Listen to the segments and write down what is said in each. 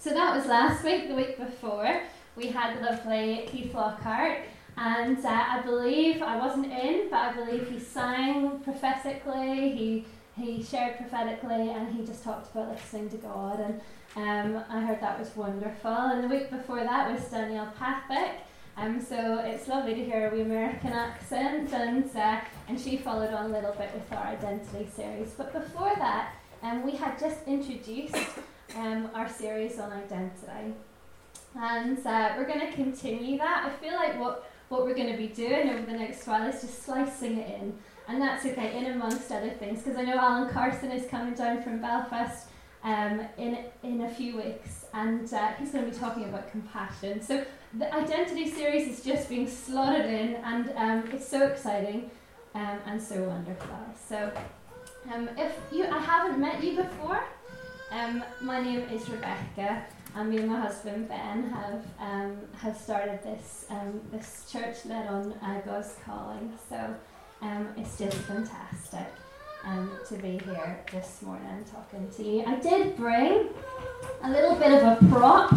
So that was last week. The week before, we had the lovely Keith Lockhart, and uh, I believe I wasn't in, but I believe he sang prophetically. He he shared prophetically, and he just talked about listening to God, and um, I heard that was wonderful. And the week before that was Danielle Pathwick. Um, so it's lovely to hear a the American accent, and uh, and she followed on a little bit with our identity series. But before that, um, we had just introduced um, our series on identity, and uh, we're going to continue that. I feel like what what we're going to be doing over the next while is just slicing it in, and that's okay, in amongst other things, because I know Alan Carson is coming down from Belfast um, in in a few weeks, and uh, he's going to be talking about compassion. So the identity series is just being slotted in, and um, it's so exciting um, and so wonderful. So, um, if you I haven't met you before, um, my name is Rebecca, and me and my husband Ben have um, have started this um, this church led on uh, God's calling. So, it's just fantastic um, to be here this morning talking to you. I did bring a little bit of a prop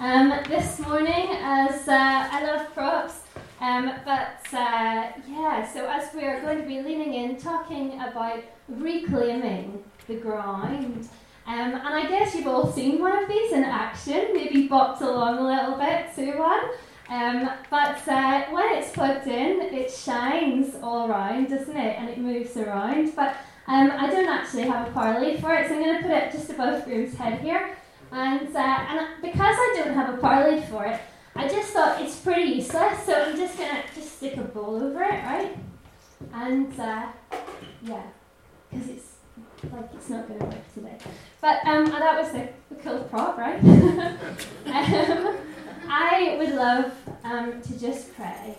um, this morning, as uh, I love props. Um, but uh, yeah, so as we are going to be leaning in, talking about reclaiming the ground. Um, and I guess you've all seen one of these in action, maybe bopped along a little bit to one. Um, but uh, when it's plugged in, it shines all around, doesn't it? And it moves around. But um, I don't actually have a lead for it, so I'm going to put it just above Groom's head here. And, uh, and because I don't have a lead for it, I just thought it's pretty useless, so I'm just going to just stick a bowl over it, right? And uh, yeah, because it's like it's not going to work today. But um, that was the, the cool prop, right? um, I would love um, to just pray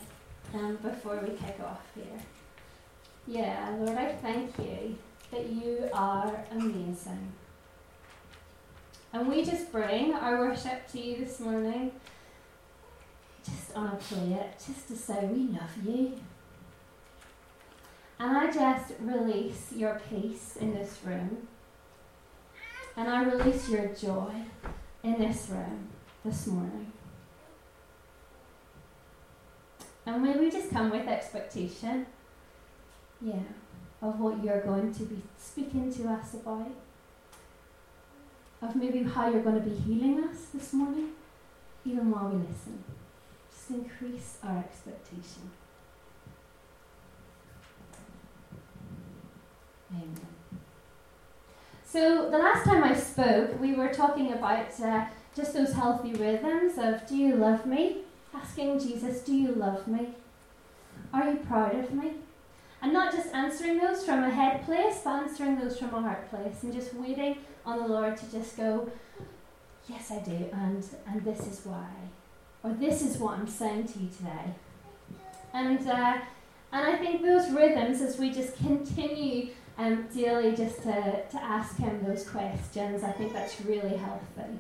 um, before we kick off here. Yeah, Lord, I thank you that you are amazing. And we just bring our worship to you this morning, just on a plate, just to say we love you. And I just release your peace in this room. And I release your joy in this room this morning. And may we just come with expectation yeah, of what you're going to be speaking to us about, of maybe how you're going to be healing us this morning, even while we listen. Just increase our expectation. Amen. So, the last time I spoke, we were talking about uh, just those healthy rhythms of do you love me? Asking Jesus, do you love me? Are you proud of me? And not just answering those from a head place, but answering those from a heart place and just waiting on the Lord to just go, Yes, I do, and, and this is why. Or this is what I'm saying to you today. And, uh, and I think those rhythms, as we just continue um, daily just to, to ask Him those questions, I think that's really healthy.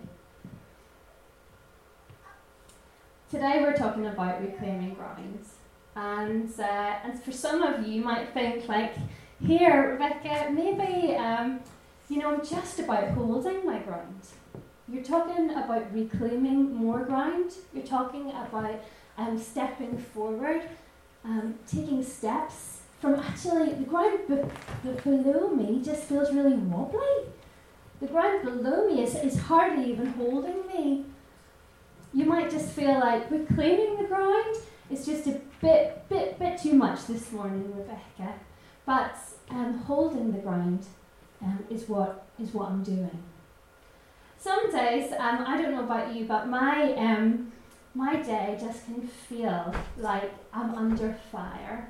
Today we're talking about reclaiming grounds. And, uh, and for some of you, you might think, like, here, Rebecca, maybe, um, you know, I'm just about holding my ground. You're talking about reclaiming more ground. You're talking about um, stepping forward, um, taking steps from actually the ground be- be- below me just feels really wobbly. The ground below me is, is hardly even holding me. You might just feel like reclaiming the ground is just a bit, bit, bit too much this morning, Rebecca. But um, holding the ground um, is what is what I'm doing. Some days, um, I don't know about you, but my um, my day just can feel like I'm under fire,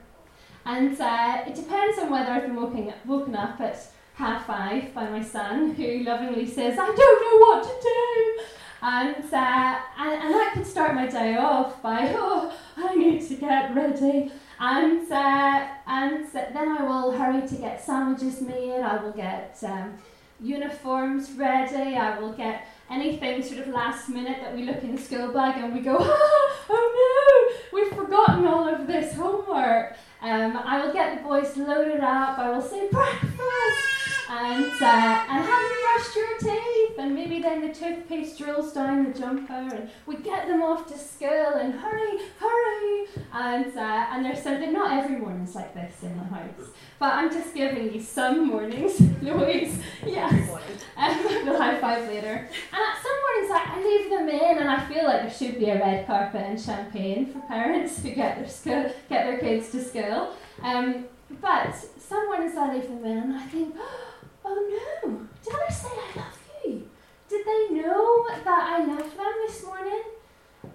and uh, it depends on whether I've been woken woken up at half five by my son, who lovingly says, "I don't know what to do." And, uh, and, and that could start my day off by, oh, I need to get ready. And, uh, and then I will hurry to get sandwiches made, I will get um, uniforms ready, I will get anything sort of last minute that we look in the school bag and we go, ah, oh no, we've forgotten all of this homework. Um, I will get the boys loaded up, I will say breakfast, and, uh, and have them brushed your teeth? And maybe then the toothpaste drills down the jumper, and we get them off to school, and hurry, hurry. And, uh, and there's something, not every morning's like this in the house, but I'm just giving you some mornings, Louise. Yes. Um, we'll high five later. And at some mornings, I, I leave them in, and I feel like there should be a red carpet and champagne for parents to get their, school, get their kids to school. Um, but some mornings I leave them in, and I think, oh no, did I say I love you? Did they know that I love them this morning?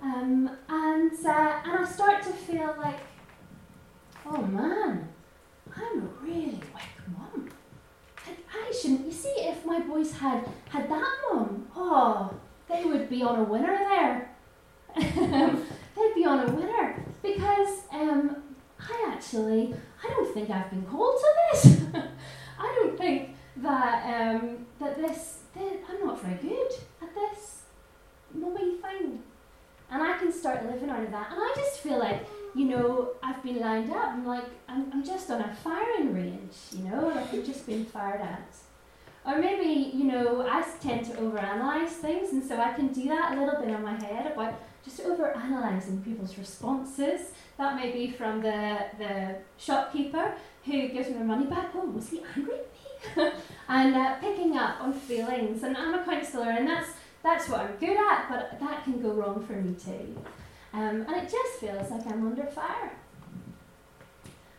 Um, and, uh, and I start to feel like, oh man, I'm a really weak mum. I shouldn't. You see, if my boys had had that mum, oh, they would be on a winner there. They'd be on a winner because um, I actually, I don't think I've been called to this. I don't think that um, that this, that I'm not very good at this mummy thing, and I can start living out of that. And I just feel like you know, I've been lined up. I'm like, I'm, I'm just on a firing range, you know, like I've just been fired at. Or maybe, you know, I tend to overanalyze things, and so I can do that a little bit in my head about just overanalyzing people's responses. That may be from the, the shopkeeper who gives me my money back. Oh, was he angry? and uh, picking up on feelings. And I'm a counsellor, and that's, that's what I'm good at, but that can go wrong for me too. Um, and it just feels like I'm under fire.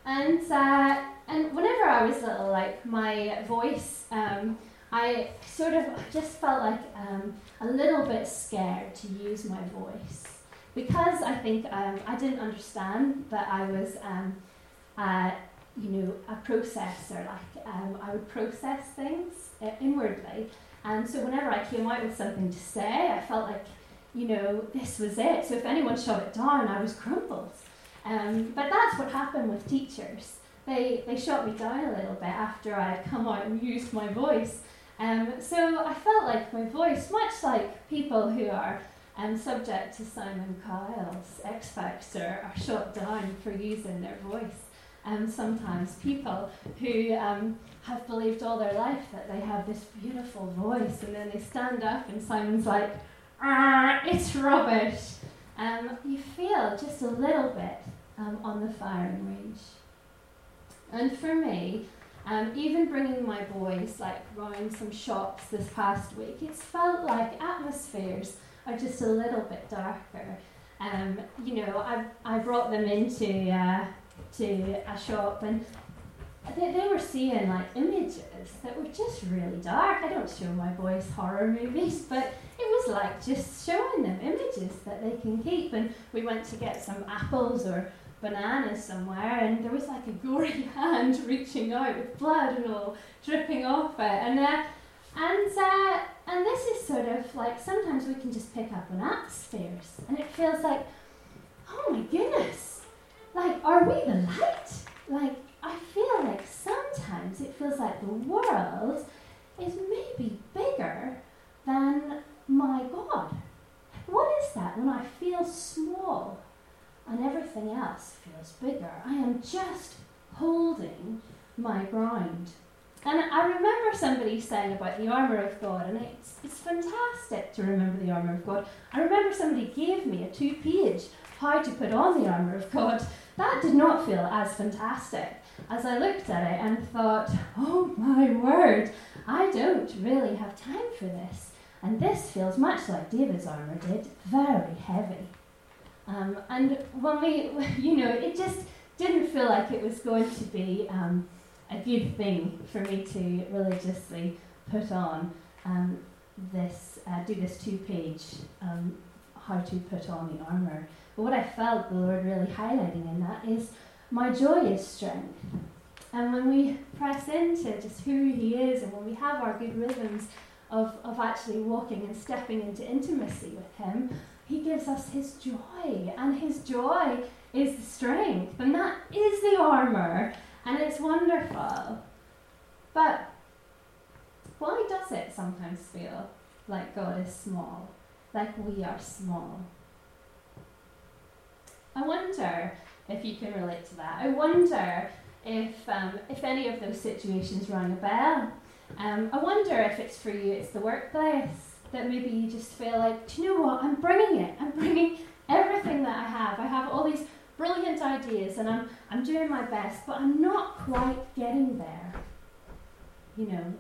And uh, and whenever I was little, like my voice, um, I sort of just felt like um, a little bit scared to use my voice because I think um, I didn't understand that I was, um, uh, you know, a processor. Like um, I would process things uh, inwardly, and so whenever I came out with something to say, I felt like you know, this was it. So if anyone shut it down, I was crumbled. Um, but that's what happened with teachers. They, they shot me down a little bit after I had come out and used my voice. Um, so I felt like my voice, much like people who are um, subject to Simon Cowell's X Factor, are shot down for using their voice. Um, sometimes people who um, have believed all their life that they have this beautiful voice, and then they stand up, and Simon's like, ah, it's rubbish. Um, you feel just a little bit um, on the firing range. And for me, um, even bringing my boys like round some shops this past week, it's felt like atmospheres are just a little bit darker. Um, you know, I, I brought them into uh, to a shop and they, they were seeing like images that were just really dark. I don't show my boys horror movies, but it was like just showing them images that they can keep. And we went to get some apples or bananas somewhere, and there was like a gory hand reaching out with blood and all dripping off it. And uh, and uh, and this is sort of like sometimes we can just pick up on atmospheres, and it feels like, oh my goodness, like are we the light? Like I feel like sometimes it feels like the world is maybe bigger than my God. What is that when I feel small and everything else feels bigger? I am just holding my ground. And I remember somebody saying about the armour of God, and it's, it's fantastic to remember the armour of God. I remember somebody gave me a two page how to put on the armour of God. That did not feel as fantastic as I looked at it and thought, oh my word, I don't really have time for this. And this feels much like David's armour did, very heavy. Um, and when we, you know, it just didn't feel like it was going to be um, a good thing for me to religiously put on um, this, uh, do this two page um, how to put on the armour. But what I felt the Lord really highlighting in that is my joy is strength. And when we press into just who He is and when we have our good rhythms of, of actually walking and stepping into intimacy with Him, He gives us His joy. And His joy is the strength. And that is the armour. And it's wonderful. But why does it sometimes feel like God is small? Like we are small? I wonder if you can relate to that. I wonder if, um, if any of those situations rang a bell. Um, I wonder if it's for you, it's the workplace that maybe you just feel like, do you know what? I'm bringing it. I'm bringing everything that I have. I have all these brilliant ideas and I'm, I'm doing my best, but I'm not quite getting there. You know,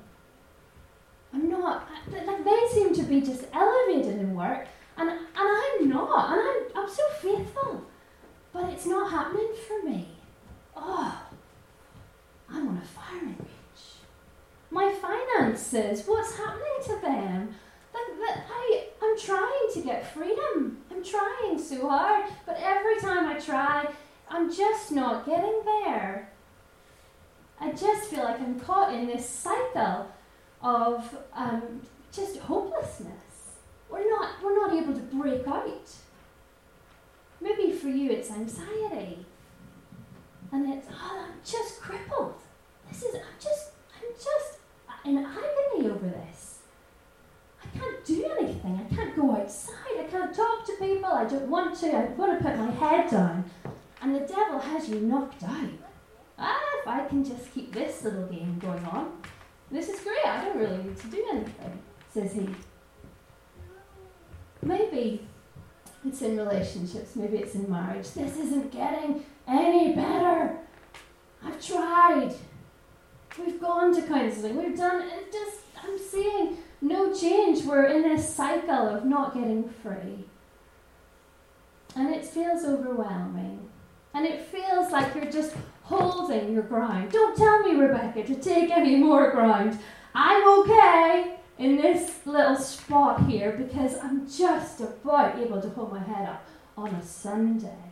I'm not, like they seem to be just elevated in work and, and I'm not. And I'm, I'm so faithful, but it's not happening for me. Oh, I'm on a firing range. My finances, what's happening to them? That, that I, I'm trying to get freedom. I'm trying so hard, but every time I try, I'm just not getting there. I just feel like I'm caught in this cycle of um, just hopelessness. We're not, we're not able to break out. Maybe for you it's anxiety. And it's, oh, I'm just crippled. This is, I'm just, I'm just in agony over this. I can't do anything. I can't go outside. I can't talk to people. I don't want to. I've got to put my head down. And the devil has you knocked out. Ah, if I can just keep this little game going on, this is great. I don't really need to do anything, says he. Maybe it's in relationships, maybe it's in marriage. This isn't getting any better. I've tried. We've gone to counselling. We've done it. Just I'm seeing no change. We're in this cycle of not getting free, and it feels overwhelming. And it feels like you're just holding your ground. Don't tell me, Rebecca, to take any more ground. I'm okay in this little spot here because I'm just about able to hold my head up on a Sunday.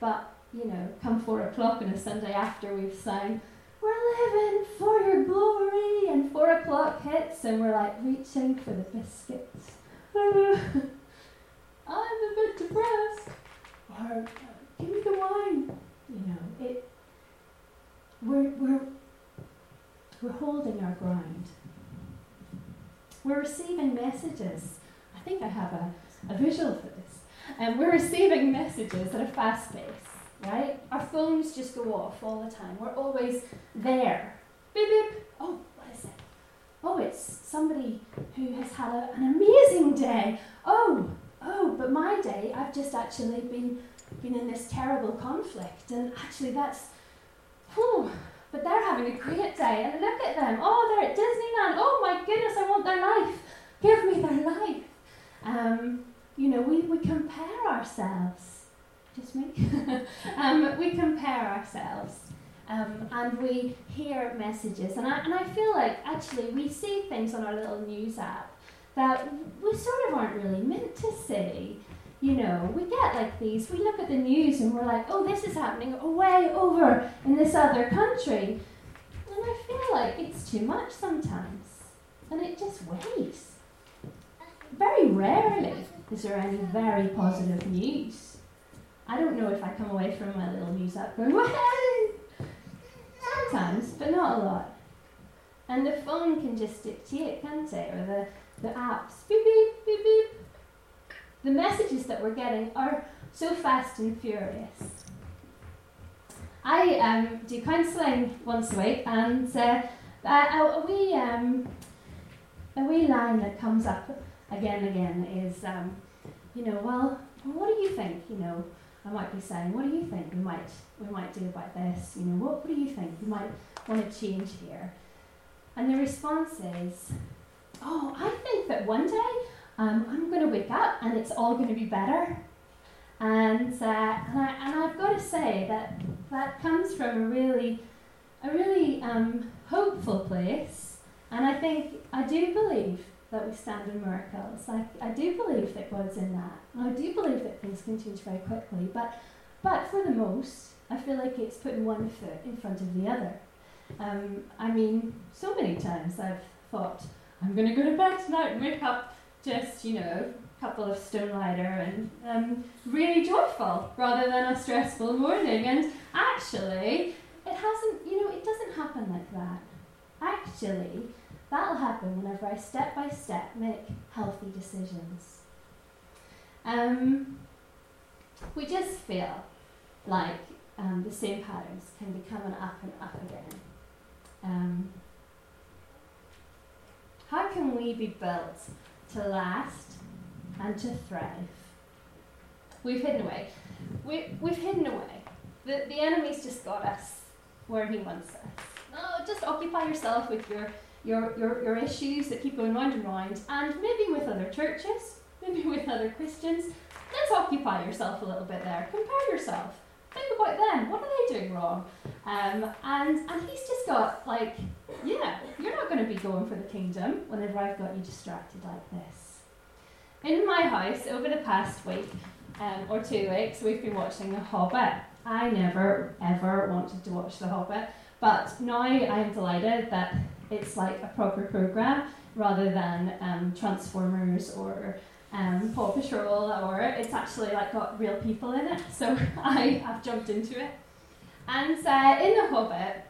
But, you know, come four o'clock on a Sunday after we've sang, We're living for your glory, and four o'clock hits and we're like reaching for the biscuits. I'm a bit depressed. Or uh, give me the wine. You know, it. We're we're we're holding our ground. We're receiving messages. I think I have a, a visual for this. And um, we're receiving messages at a fast pace, right? Our phones just go off all the time. We're always there. Beep beep. Oh, what is it? Oh, it's somebody who has had a, an amazing day. Oh, oh, but my day, I've just actually been been in this terrible conflict, and actually that's, whew, but they're having a great day, and look at them. Oh, they're at Disneyland. Oh my goodness, I want their life. Give me their life. Um, you know, we, we compare ourselves. Just me? um, we compare ourselves. Um, and we hear messages. And I, and I feel like actually we see things on our little news app that we sort of aren't really meant to see you know, we get like these, we look at the news and we're like, oh, this is happening way over in this other country. And I feel like it's too much sometimes. And it just weighs. Very rarely is there any very positive news. I don't know if I come away from my little news app going, way! Sometimes, but not a lot. And the phone can just dictate, can't it? Or the, the apps, beep, beep, beep, beep the messages that we're getting are so fast and furious. I um, do counselling once a week, and uh, a, a, wee, um, a wee line that comes up again and again is, um, you know, well, what do you think? You know, I might be saying, what do you think we might we might do about this? You know, what, what do you think we might want to change here? And the response is, oh, I think that one day um, I'm going to wake up and it's all going to be better. And, uh, and, I, and I've got to say that that comes from a really, a really um, hopeful place. And I think, I do believe that we stand in miracles. I, I do believe that God's in that. And I do believe that things can change very quickly. But, but for the most, I feel like it's putting one foot in front of the other. Um, I mean, so many times I've thought, I'm going to go to bed tonight and wake up just, you know, a couple of stone lighter and um, really joyful rather than a stressful morning. And actually, it hasn't, you know, it doesn't happen like that. Actually, that'll happen whenever I step by step make healthy decisions. Um, we just feel like um, the same patterns can be coming up and up again. Um, How can we be built to last and to thrive? We've hidden away. We, we've hidden away. The, the enemy's just got us where he wants us. No, just occupy yourself with your, your, your, your issues that keep going round and round, and maybe with other churches, maybe with other Christians. Let's occupy yourself a little bit there. Compare yourself. Think about them. What are they doing wrong? Um, and and he's just got like, yeah, you're not going to be going for the kingdom whenever I've got you distracted like this. In my house over the past week um, or two weeks, we've been watching The Hobbit. I never ever wanted to watch The Hobbit, but now I am delighted that it's like a proper program rather than um, Transformers or um, Paw Patrol, or it's actually like got real people in it. So I have jumped into it. And uh, in The Hobbit,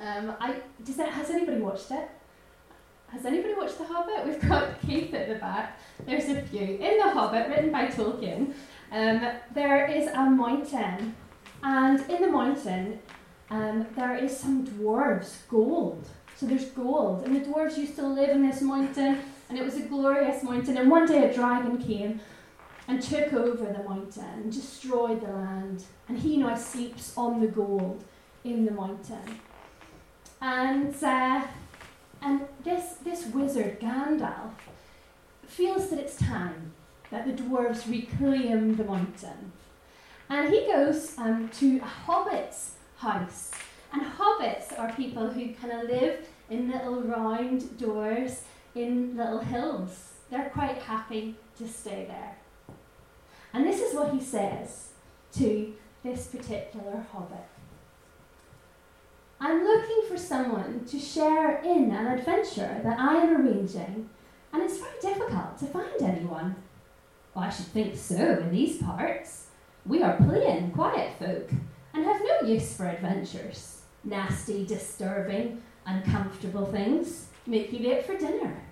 um, I does that, has anybody watched it? Has anybody watched The Hobbit? We've got Keith at the back. There's a few. In The Hobbit, written by Tolkien, um, there is a mountain, and in the mountain, um, there is some dwarves, gold. So there's gold, and the dwarves used to live in this mountain and it was a glorious mountain. And one day a dragon came and took over the mountain and destroyed the land. And he now sleeps on the gold in the mountain. And, uh, and this, this wizard, Gandalf, feels that it's time that the dwarves reclaim the mountain. And he goes um, to a hobbit's house. And hobbits are people who kind of live in little round doors in little hills. They're quite happy to stay there. And this is what he says to this particular hobbit. I'm looking for someone to share in an adventure that I am arranging, and it's very difficult to find anyone. Well, I should think so in these parts. We are plain, quiet folk, and have no use for adventures. Nasty, disturbing, uncomfortable things make you late for dinner.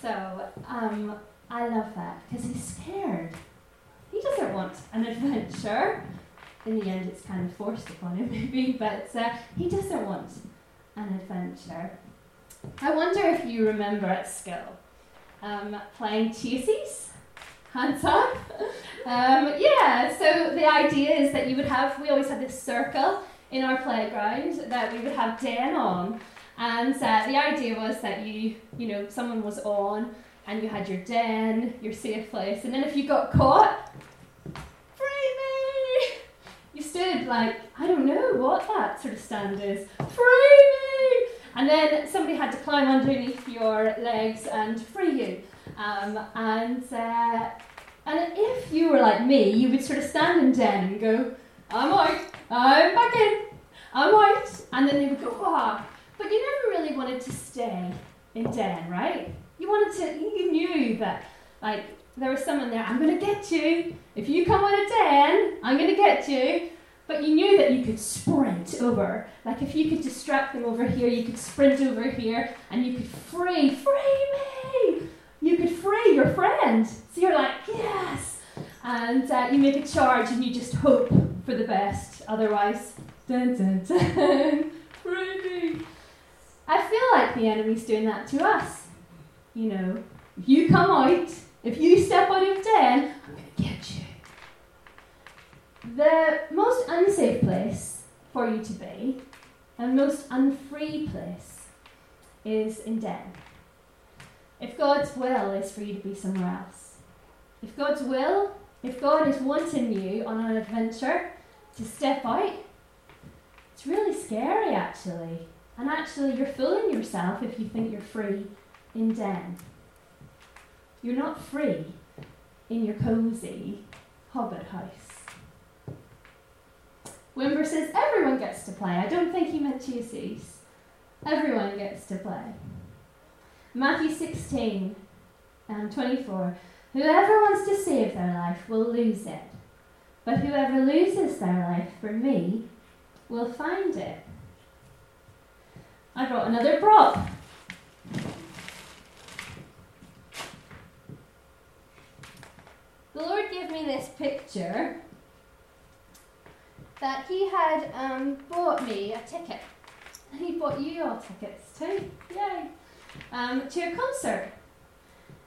So um, I love that because he's scared. He doesn't want an adventure. In the end, it's kind of forced upon him, maybe, but uh, he doesn't want an adventure. I wonder if you remember at school um, playing Chasies? Hands up. um, yeah, so the idea is that you would have, we always had this circle in our playground that we would have Den on. And uh, the idea was that you, you know, someone was on and you had your den, your safe place, and then if you got caught, free me! You stood like, I don't know what that sort of stand is, free me! And then somebody had to climb underneath your legs and free you. Um, and, uh, and if you were like me, you would sort of stand in den and go, I'm out, I'm back in, I'm out. And then they would go, ah. Oh. But you never really wanted to stay in Den, right? You wanted to, you knew that, like, there was someone there, I'm going to get you. If you come on a Den, I'm going to get you. But you knew that you could sprint over. Like, if you could distract them over here, you could sprint over here and you could free, free me! You could free your friend. So you're like, yes! And uh, you make a charge and you just hope for the best. Otherwise, dun dun dun, free me! I feel like the enemy's doing that to us. You know, if you come out, if you step out of den, I'm going to get you. The most unsafe place for you to be, and most unfree place, is in den. If God's will is for you to be somewhere else, if God's will, if God is wanting you on an adventure to step out, it's really scary actually. And actually, you're fooling yourself if you think you're free in Den. You're not free in your cosy hobbit house. Wimber says everyone gets to play. I don't think he meant Chasies. Everyone gets to play. Matthew 16 and 24. Whoever wants to save their life will lose it, but whoever loses their life for me will find it. I brought another prop. The Lord gave me this picture that He had um, bought me a ticket. And he bought you all tickets too. Yay! Um, to a concert.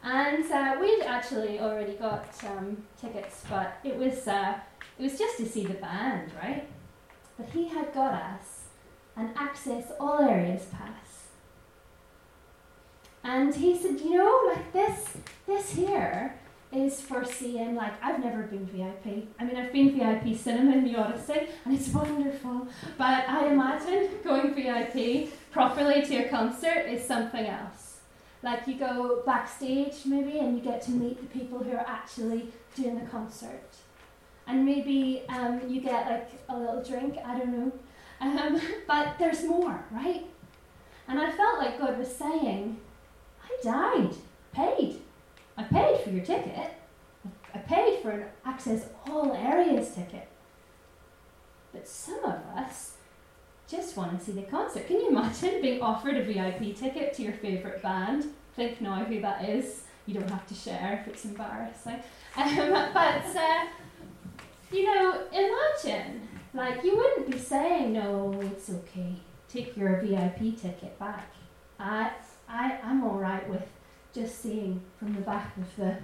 And uh, we'd actually already got um, tickets, but it was uh, it was just to see the band, right? But he had got us an access all areas pass. And he said, you know, like this, this here is for seeing, like, I've never been VIP. I mean, I've been VIP cinema in the Odyssey, and it's wonderful. But I imagine going VIP properly to a concert is something else. Like, you go backstage, maybe, and you get to meet the people who are actually doing the concert. And maybe um, you get, like, a little drink, I don't know. Um, but there's more, right? And I felt like God was saying, I died, paid I paid for your ticket. I paid for an access all areas ticket. But some of us just want to see the concert. Can you imagine being offered a VIP ticket to your favourite band? Think now who that is. You don't have to share if it's embarrassing. Um, but, uh, you know, imagine, like, you wouldn't be saying, no, it's okay, take your VIP ticket back. I, I, I'm all right with just seeing from the back of the,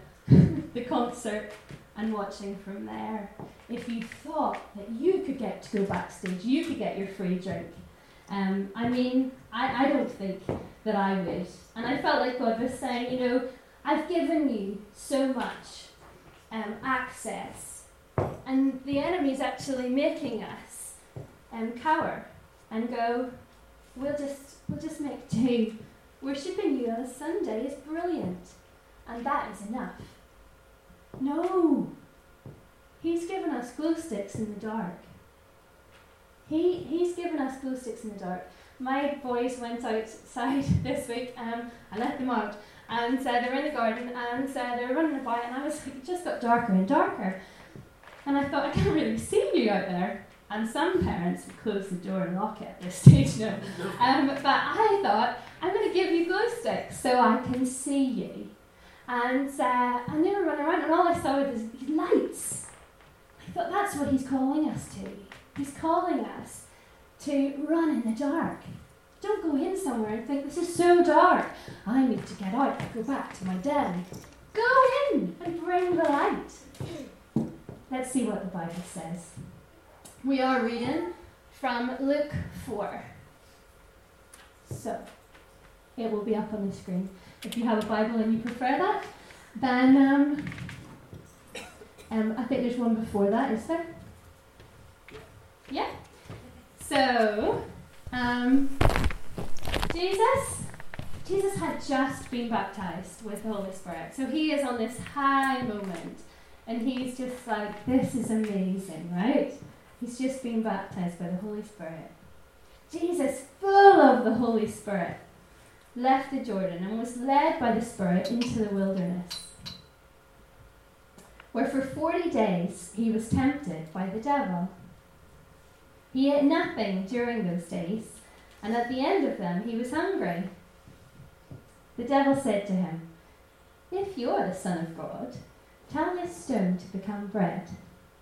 the concert and watching from there. If you thought that you could get to go backstage, you could get your free drink. Um, I mean, I, I don't think that I would. And I felt like God was saying, you know, I've given you so much um, access, and the enemy's actually making us um, cower and go, we'll just, we'll just make do Worshipping you on a Sunday is brilliant, and that is enough. No! He's given us glow sticks in the dark. He, he's given us glow sticks in the dark. My boys went outside this week, um, I let them out, and uh, they were in the garden, and uh, they were running about, and I was like, it just got darker and darker. And I thought, I can't really see you out there. And some parents would close the door and lock it at this stage, no. Um, but I thought, I'm going to give you glow sticks so I can see you. And, uh, and they were around, and all I saw was these lights. I thought that's what he's calling us to. He's calling us to run in the dark. Don't go in somewhere and think, this is so dark. I need to get out and go back to my den. Go in and bring the light. Let's see what the Bible says. We are reading from Luke 4. So, it will be up on the screen. If you have a Bible and you prefer that, then um, um, I think there's one before that, is there? Yeah. So, um, Jesus, Jesus had just been baptized with the Holy Spirit. So he is on this high moment, and he's just like, this is amazing, right? He's just been baptized by the Holy Spirit. Jesus, full of the Holy Spirit, left the Jordan and was led by the Spirit into the wilderness, where for forty days he was tempted by the devil. He ate nothing during those days, and at the end of them he was hungry. The devil said to him, If you are the Son of God, tell this stone to become bread.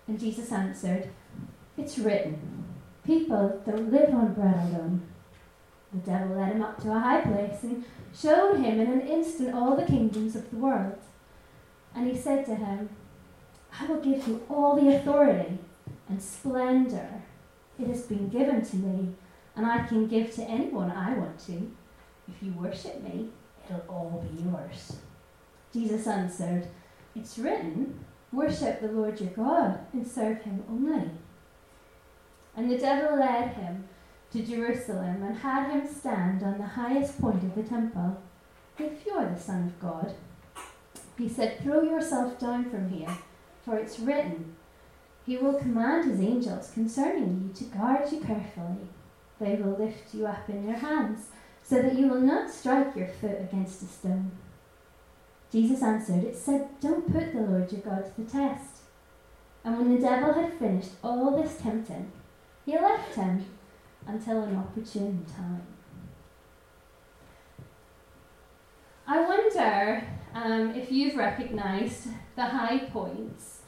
And Jesus answered, It's written, People don't live on bread alone the devil led him up to a high place and showed him in an instant all the kingdoms of the world. And he said to him, I will give you all the authority and splendor. It has been given to me, and I can give to anyone I want to. If you worship me, it'll all be yours. Jesus answered, It's written, Worship the Lord your God and serve him only. And the devil led him to Jerusalem and had him stand on the highest point of the temple. If you are the Son of God, he said, throw yourself down from here, for it's written, He will command His angels concerning you to guard you carefully. They will lift you up in their hands, so that you will not strike your foot against a stone. Jesus answered, It said, Don't put the Lord your God to the test. And when the devil had finished all this tempting, he left him until an opportune time. I wonder um, if you've recognised the high points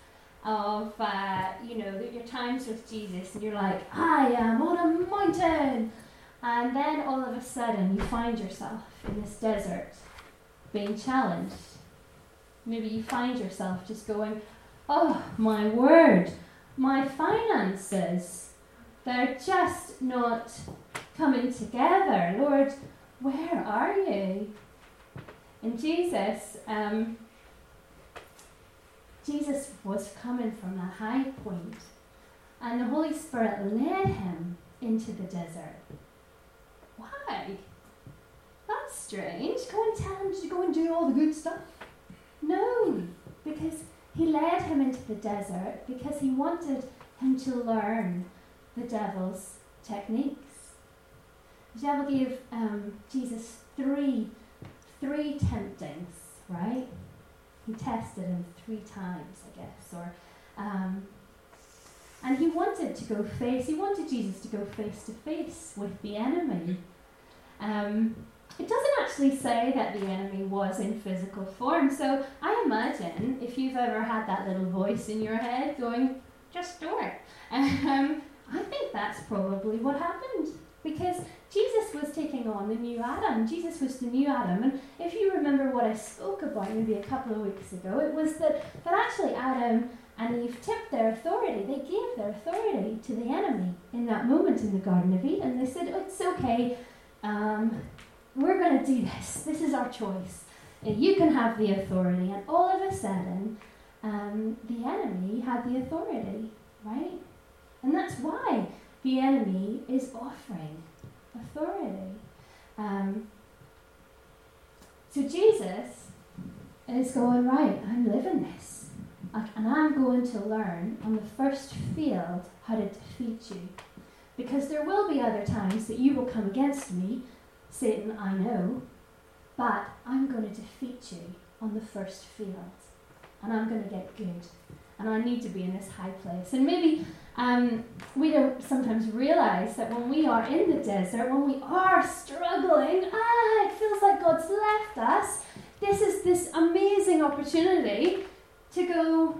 of, uh, you know, your times with Jesus, and you're like, I am on a mountain. And then all of a sudden, you find yourself in this desert being challenged. Maybe you find yourself just going, Oh, my word, my finances, they're just not coming together. Lord, where are you? And Jesus, um, Jesus was coming from a high point, and the Holy Spirit led him into the desert. Why? That's strange. Go and tell him to go and do all the good stuff. No, because he led him into the desert because he wanted him to learn the devil's techniques. The devil gave um, Jesus three, three temptings, right? He tested him three times, I guess, or um, and he wanted to go face. He wanted Jesus to go face to face with the enemy. Um, it doesn't actually say that the enemy was in physical form. So I imagine if you've ever had that little voice in your head going, "Just do it," um, I think that's probably what happened because Jesus was taking on the new Adam. Jesus was the new Adam. And if you remember what I spoke about maybe a couple of weeks ago, it was that, that actually Adam and Eve tipped their authority. They gave their authority to the enemy in that moment in the Garden of Eden. They said, It's okay, um, we're going to do this. This is our choice. You can have the authority. And all of a sudden, um, the enemy had the authority, right? And that's why the enemy is offering authority. Um, so Jesus is going, right, I'm living this. And I'm going to learn on the first field how to defeat you. Because there will be other times that you will come against me, Satan, I know, but I'm going to defeat you on the first field. And I'm going to get good. And I need to be in this high place. And maybe um, we don't sometimes realize that when we are in the desert, when we are struggling, ah, it feels like God's left us. This is this amazing opportunity to go,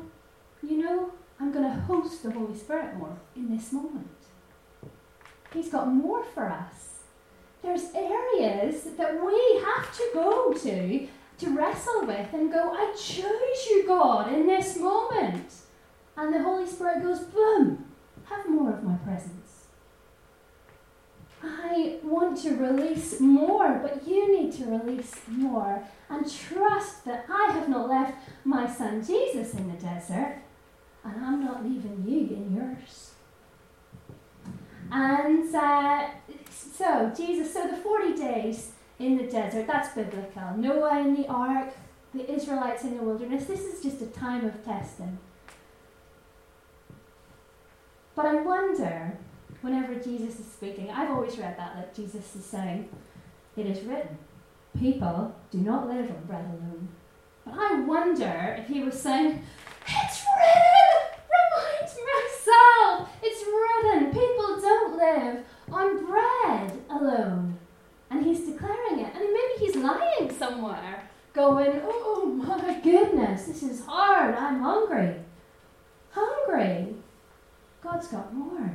you know, I'm going to host the Holy Spirit more in this moment. He's got more for us. There's areas that we have to go to to wrestle with and go, I choose you, God, in this moment. And the Holy Spirit goes, boom, have more of my presence. I want to release more, but you need to release more and trust that I have not left my son Jesus in the desert and I'm not leaving you in yours. And uh, so, Jesus, so the 40 days in the desert, that's biblical. Noah in the ark, the Israelites in the wilderness, this is just a time of testing. But I wonder, whenever Jesus is speaking, I've always read that, like Jesus is saying, It is written, people do not live on bread alone. But I wonder if he was saying, It's written! Remind myself! It's written! People don't live on bread alone. And he's declaring it. And maybe he's lying somewhere, going, oh, oh my goodness, this is hard. I'm hungry. Hungry. God's got more.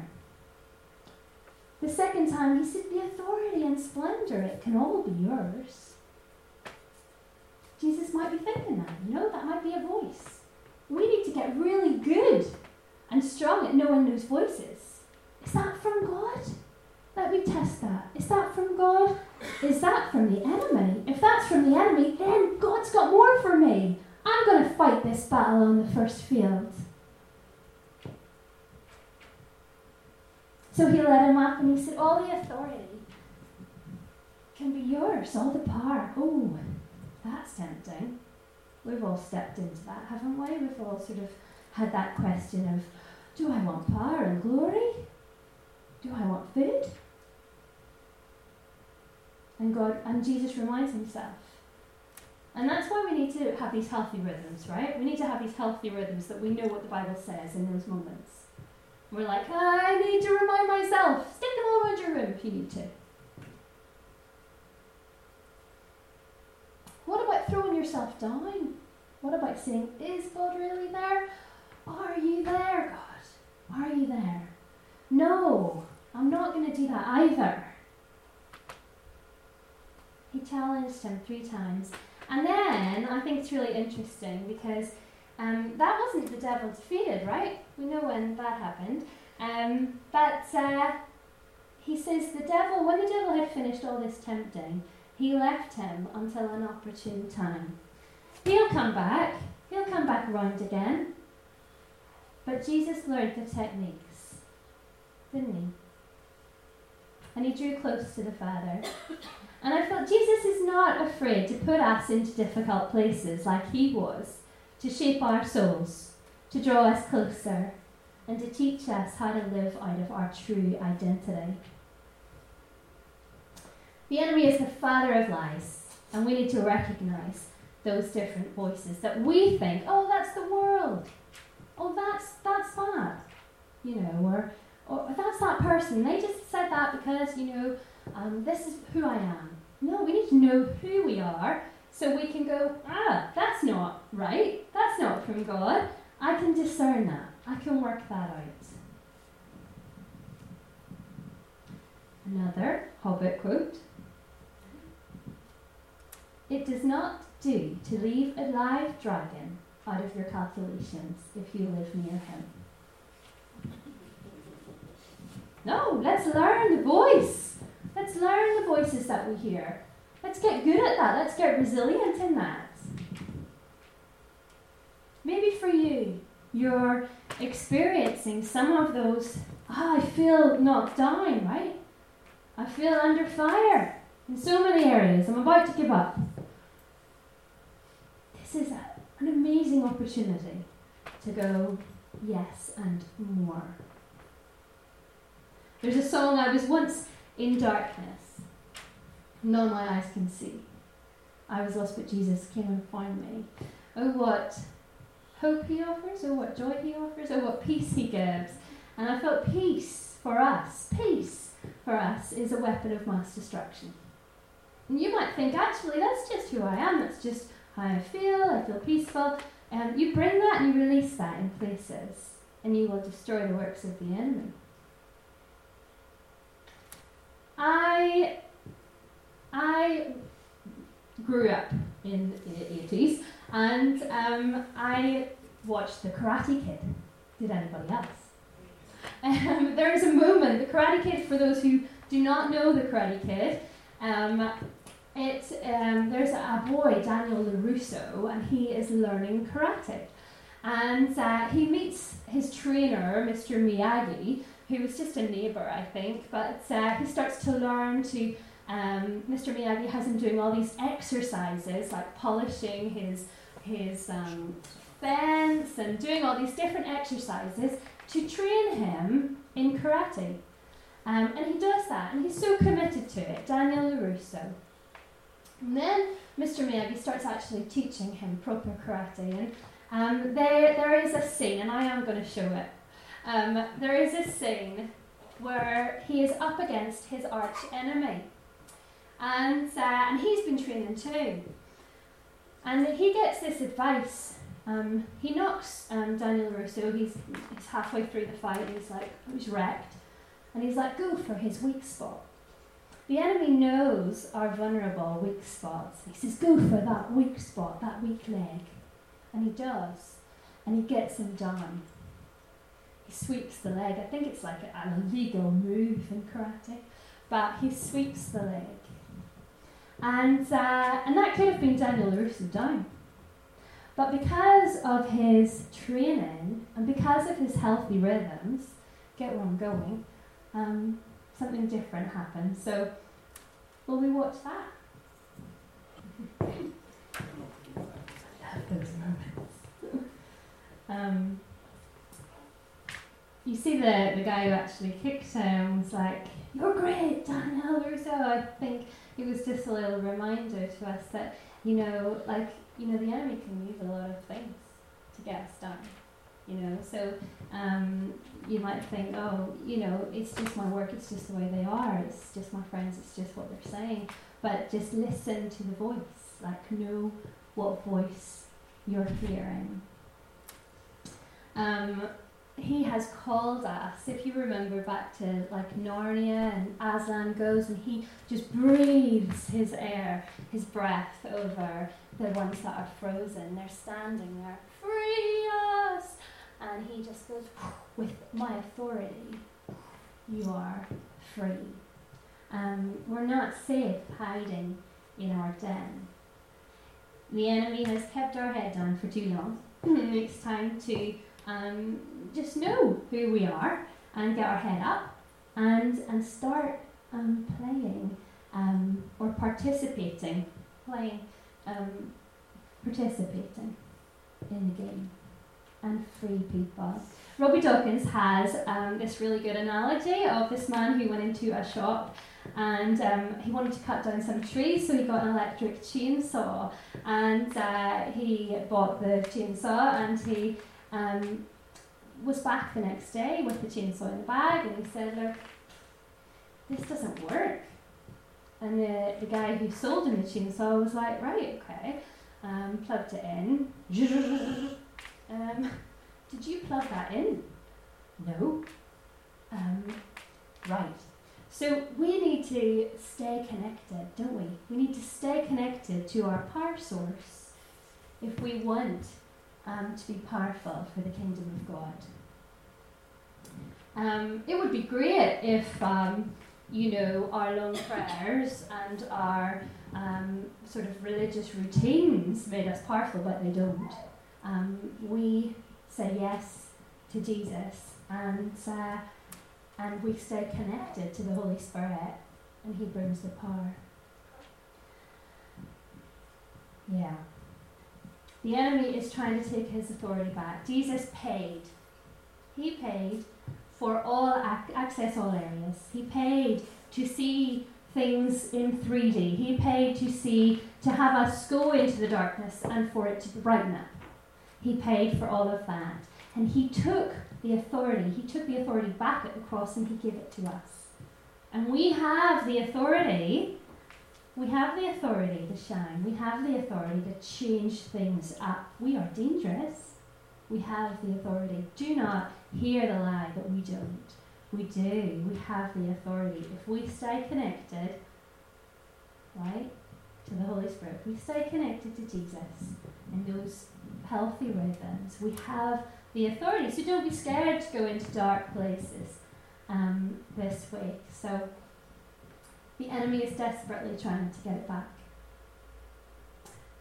The second time, he said, The authority and splendor, it can all be yours. Jesus might be thinking that, you know, that might be a voice. We need to get really good and strong at knowing those voices. Is that from God? Let me test that. Is that from God? Is that from the enemy? If that's from the enemy, then God's got more for me. I'm going to fight this battle on the first field. So he led him up and he said, All the authority can be yours, all the power. Oh, that's tempting. We've all stepped into that, haven't we? We've all sort of had that question of, Do I want power and glory? Do I want food? And God and Jesus reminds himself. And that's why we need to have these healthy rhythms, right? We need to have these healthy rhythms that we know what the Bible says in those moments. We're like, I need to remind myself. Stick them all around your room if you need to. What about throwing yourself down? What about saying, Is God really there? Are you there, God? Are you there? No, I'm not going to do that either. He challenged him three times. And then I think it's really interesting because um, that wasn't the devil defeated, right? We know when that happened. Um, but uh, he says the devil, when the devil had finished all this tempting, he left him until an opportune time. He'll come back. He'll come back round again. But Jesus learned the techniques, didn't he? And he drew close to the Father. And I felt Jesus is not afraid to put us into difficult places like he was, to shape our souls, to draw us closer, and to teach us how to live out of our true identity. The enemy is the father of lies, and we need to recognize those different voices that we think, oh, that's the world. Oh, that's that's that. You know, or, or that's that person. They just said that because, you know, um, this is who I am. No, we need to know who we are so we can go, ah, that's not right. That's not from God. I can discern that. I can work that out. Another Hobbit quote It does not do to leave a live dragon out of your calculations if you live near him. No, let's learn the voice. Let's learn the voices that we hear. Let's get good at that. Let's get resilient in that. Maybe for you, you're experiencing some of those, oh, I feel knocked down, right? I feel under fire in so many areas. I'm about to give up. This is a, an amazing opportunity to go, yes, and more. There's a song I was once in darkness. None my eyes can see. I was lost, but Jesus came and found me. Oh, what hope he offers, oh, what joy he offers, oh, what peace he gives. And I felt peace for us, peace for us is a weapon of mass destruction. And you might think, actually, that's just who I am, that's just how I feel, I feel peaceful. And you bring that and you release that in places, and you will destroy the works of the enemy. I I grew up in the 80s and um, I watched The Karate Kid. Did anybody else? Um, there is a moment, The Karate Kid, for those who do not know The Karate Kid, um, it, um, there's a boy, Daniel LaRusso, and he is learning karate. And uh, he meets his trainer, Mr. Miyagi, who was just a neighbour, I think, but uh, he starts to learn to. Um, Mr. Miyagi has him doing all these exercises, like polishing his his um, fence and doing all these different exercises to train him in karate. Um, and he does that, and he's so committed to it, Daniel LaRusso. And then Mr. Miyagi starts actually teaching him proper karate, and um, there, there is a scene, and I am going to show it um, there is a scene where he is up against his arch enemy, and uh, and he's been training too. And he gets this advice. Um, he knocks um, Daniel Russo. He's he's halfway through the fight. He's like he's wrecked, and he's like, go for his weak spot. The enemy knows our vulnerable weak spots. He says, go for that weak spot, that weak leg, and he does, and he gets him down he sweeps the leg. I think it's like an illegal move in karate, but he sweeps the leg. And, uh, and that could have been Daniel Russo down. But because of his training and because of his healthy rhythms, get where I'm going, um, something different happened. So, will we watch that? I love those moments. um, you see the, the guy who actually kicked him was like, You're great, Daniel Russo. I think it was just a little reminder to us that, you know, like, you know, the enemy can use a lot of things to get us down. You know, so um, you might think, oh, you know, it's just my work, it's just the way they are, it's just my friends, it's just what they're saying. But just listen to the voice, like, know what voice you're hearing. Um, he has called us. If you remember back to like Narnia and Aslan goes and he just breathes his air, his breath over the ones that are frozen. They're standing there, free us! And he just goes, with my authority, you are free. Um, we're not safe hiding in our den. The enemy has kept our head down for too long. it's time to um, just know who we are and get our head up and, and start um, playing um, or participating, playing, um, participating in the game and free people. Robby Dawkins has um, this really good analogy of this man who went into a shop and um, he wanted to cut down some trees, so he got an electric chainsaw and uh, he bought the chainsaw and he um, was back the next day with the chainsaw in the bag and he said, Look, this doesn't work. And the, the guy who sold him the chainsaw was like, Right, okay. Um, plugged it in. um, did you plug that in? No. Um, right. So we need to stay connected, don't we? We need to stay connected to our power source if we want um, to be powerful for the kingdom of God. Um, it would be great if, um, you know, our long prayers and our um, sort of religious routines made us powerful, but they don't. Um, we say yes to Jesus and uh, and we stay connected to the Holy Spirit, and He brings the power. Yeah. The enemy is trying to take his authority back. Jesus paid. He paid for all ac- access all areas. He paid to see things in 3D. He paid to see to have us go into the darkness and for it to brighten up. He paid for all of that. And he took the authority. He took the authority back at the cross and he gave it to us. And we have the authority we have the authority to shine. We have the authority to change things up. We are dangerous. We have the authority. Do not hear the lie that we don't. We do. We have the authority. If we stay connected, right, to the Holy Spirit, if we stay connected to Jesus in those healthy rhythms, we have the authority. So don't be scared to go into dark places um, this week. So the enemy is desperately trying to get it back.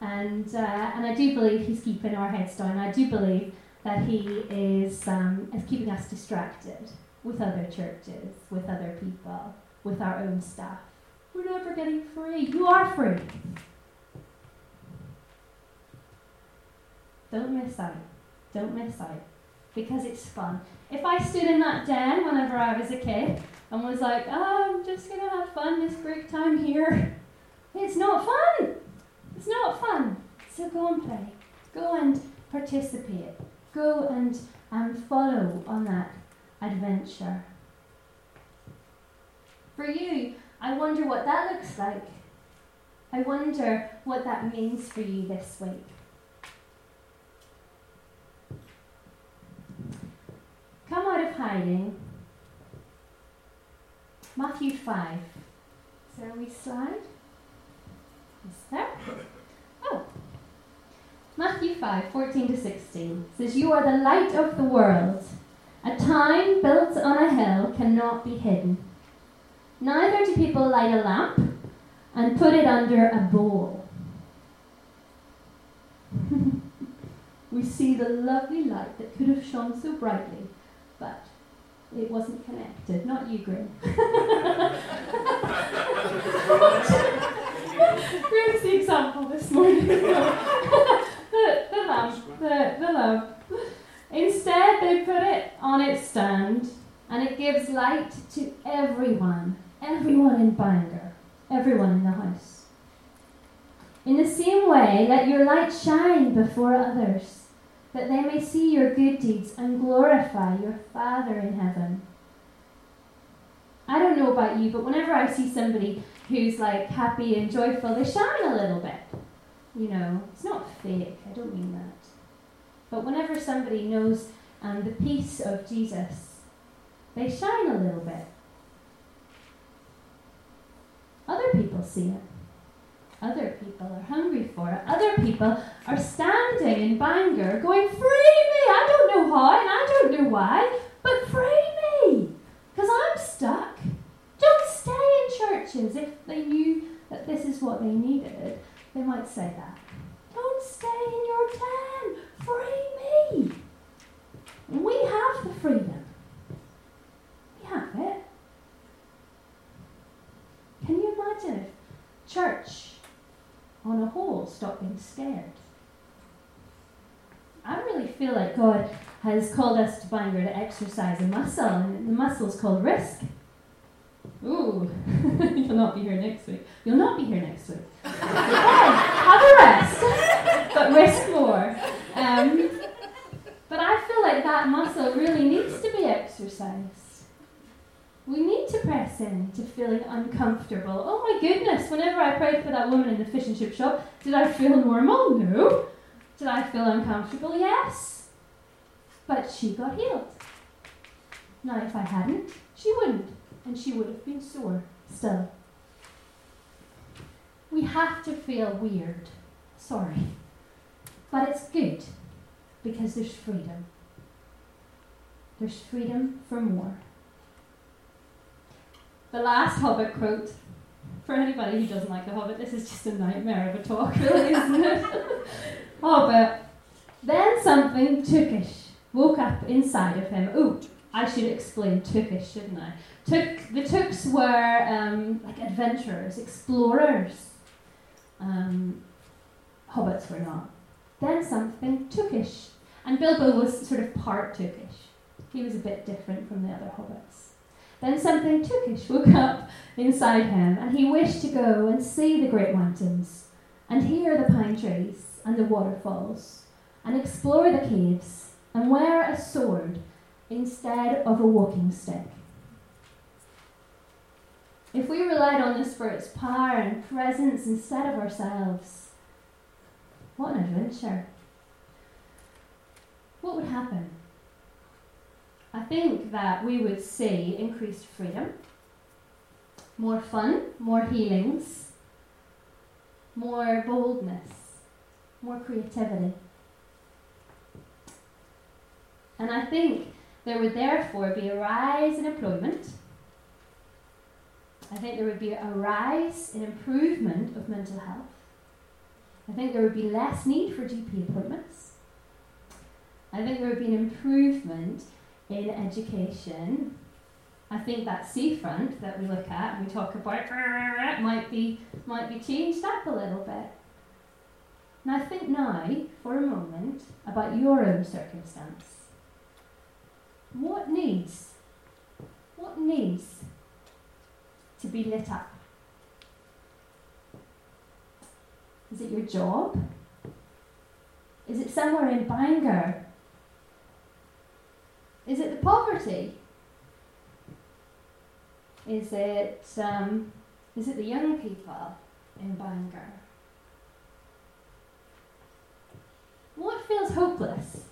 And, uh, and I do believe he's keeping our heads down. I do believe that he is, um, is keeping us distracted with other churches, with other people, with our own stuff. We're never getting free. You are free. Don't miss out. Don't miss out. Because it's fun. If I stood in that den whenever I was a kid and was like, oh, I'm just going to have fun this break time here. It's not fun. It's not fun. So go and play. Go and participate. Go and um, follow on that adventure. For you, I wonder what that looks like. I wonder what that means for you this week. Come out of hiding Matthew 5. Is there a wee slide? Is there? Oh. Matthew 5, 14 to 16 says, You are the light of the world. A town built on a hill cannot be hidden. Neither do people light a lamp and put it under a bowl. we see the lovely light that could have shone so brightly, it wasn't connected. Not you, Grim. Grim's the example this morning. the, the lamp, the, the lamp. Instead, they put it on its stand, and it gives light to everyone, everyone in Bangor, everyone in the house. In the same way, let your light shine before others that they may see your good deeds and glorify your Father in heaven. I don't know about you, but whenever I see somebody who's like happy and joyful, they shine a little bit. You know, it's not fake, I don't mean that. But whenever somebody knows and the peace of Jesus, they shine a little bit. Other people see it. Other people are hungry for it. Other people are standing in Bangor going, Free me! I don't know how and I don't know why, but free me! Because I'm stuck. Don't stay in churches if they knew that this is what they needed. They might say that. Don't stay in your town. Free me! We have the freedom. We have it. Can you imagine if church on a whole stop being scared? I really feel like God has called us to Bangor to exercise a muscle, and the muscle is called risk. Ooh, you'll not be here next week. You'll not be here next week. have a rest, but risk more. Um, but I feel like that muscle really needs to be exercised. We need to press in to feeling uncomfortable. Oh my goodness, whenever I prayed for that woman in the fish and chip shop, did I feel normal? No. Did I feel uncomfortable? Yes. But she got healed. Now, if I hadn't, she wouldn't, and she would have been sore still. We have to feel weird. Sorry. But it's good because there's freedom. There's freedom for more. The last Hobbit quote, for anybody who doesn't like The Hobbit, this is just a nightmare of a talk, really, isn't it? Hobbit. Then something Tookish woke up inside of him. Ooh, I should explain Tookish, shouldn't I? Took, the Tooks were um, like adventurers, explorers. Um, hobbits were not. Then something Tookish. And Bilbo was sort of part Tookish. He was a bit different from the other hobbits. Then something Tookish woke up inside him, and he wished to go and see the great mountains, and hear the pine trees and the waterfalls, and explore the caves, and wear a sword instead of a walking stick. If we relied on the Spirit's power and presence instead of ourselves, what an adventure! What would happen? I think that we would see increased freedom, more fun, more healings, more boldness, more creativity. And I think there would therefore be a rise in employment. I think there would be a rise in improvement of mental health. I think there would be less need for GP appointments. I think there would be an improvement in education, I think that seafront that we look at and we talk about might be might be changed up a little bit. Now think now for a moment about your own circumstance. What needs what needs to be lit up? Is it your job? Is it somewhere in Bangor is it the poverty? Is it um, is it the young people in Bangor? What feels hopeless?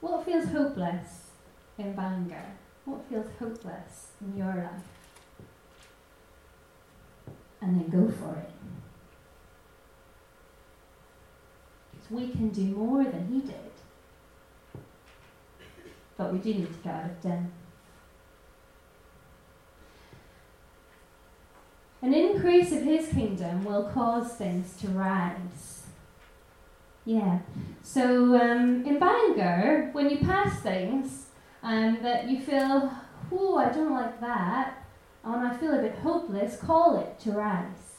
What feels hopeless in Bangor? What feels hopeless in your life? And then go for it. Because we can do more than he did but we do need to get out of den. An increase of his kingdom will cause things to rise. Yeah. So um, in Bangor, when you pass things um, that you feel, oh, I don't like that, and I feel a bit hopeless, call it to rise.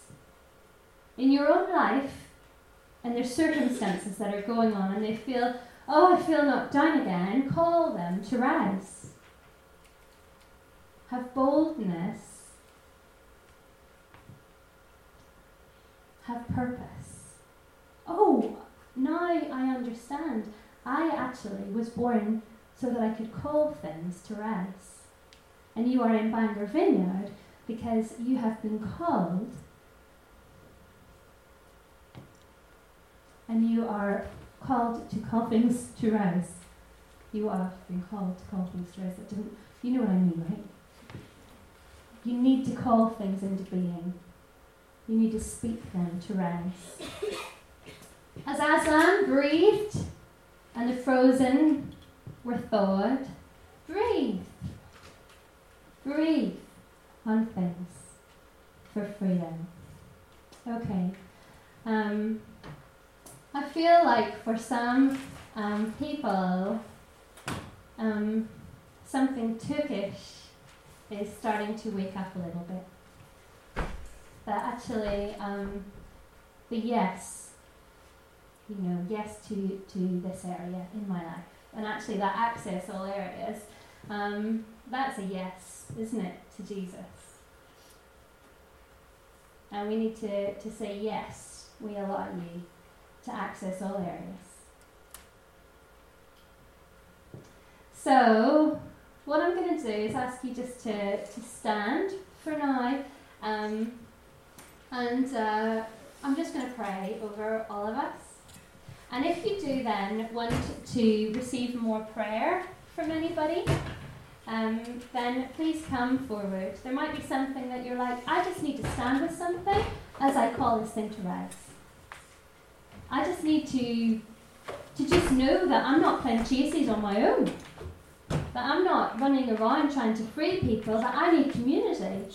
In your own life, and there's circumstances that are going on, and they feel, Oh, I feel not done again. Call them to rise. Have boldness. Have purpose. Oh, now I understand. I actually was born so that I could call things to rise. And you are in Bangor Vineyard because you have been called and you are called to call things to rise. You are being called to call things to rise. That didn't, you know what I mean, right? You need to call things into being. You need to speak them to rise. As Aslan breathed and the frozen were thawed, breathe. Breathe on things for freedom. Okay. Um, I feel like for some um, people, um, something Tookish is starting to wake up a little bit. That actually, um, the yes, you know, yes to, to this area in my life, and actually that access all areas, um, that's a yes, isn't it, to Jesus? And we need to, to say, yes, we allow you to access all areas. So, what I'm going to do is ask you just to, to stand for now. Um, and uh, I'm just going to pray over all of us. And if you do then want to receive more prayer from anybody, um, then please come forward. There might be something that you're like, I just need to stand with something as I call this thing to rise. I just need to to just know that I'm not playing chases on my own. That I'm not running around trying to free people, that I need community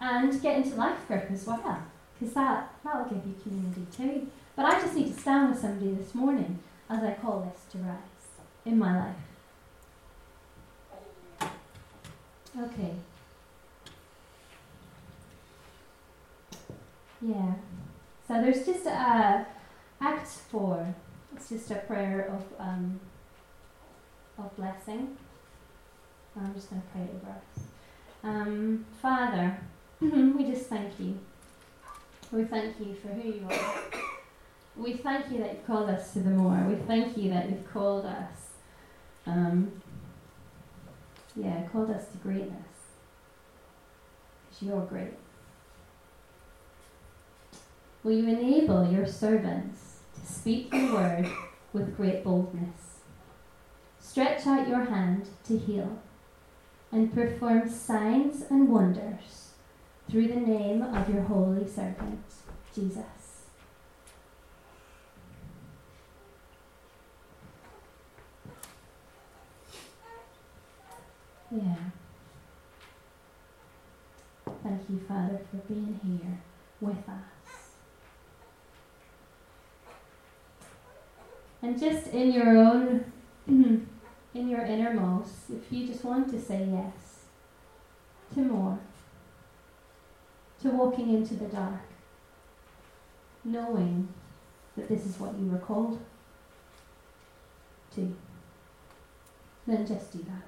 and get into life group as well. Because that, that'll give you community too. But I just need to stand with somebody this morning as I call this to rise in my life. Okay. Yeah. So there's just a Acts four. It's just a prayer of um, of blessing. I'm just going to pray it over us. Um, Father, we just thank you. We thank you for who you are. We thank you that you've called us to the more. We thank you that you've called us, um, yeah, called us to greatness. Because you're great. Will you enable your servants to speak your word with great boldness? Stretch out your hand to heal and perform signs and wonders through the name of your holy servant, Jesus. Yeah. Thank you, Father, for being here with us. And just in your own in your innermost, if you just want to say yes to more, to walking into the dark, knowing that this is what you were called to, then just do that.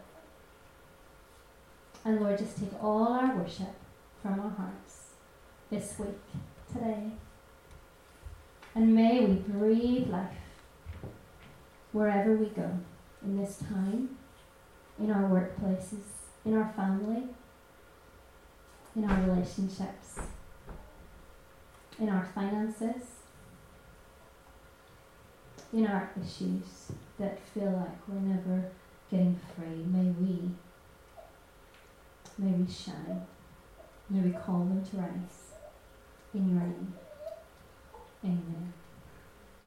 And Lord, just take all our worship from our hearts this week, today. And may we breathe life wherever we go in this time, in our workplaces, in our family, in our relationships, in our finances, in our issues that feel like we're never getting free. May we, may we shine. May we call them to rise in your name. Amen.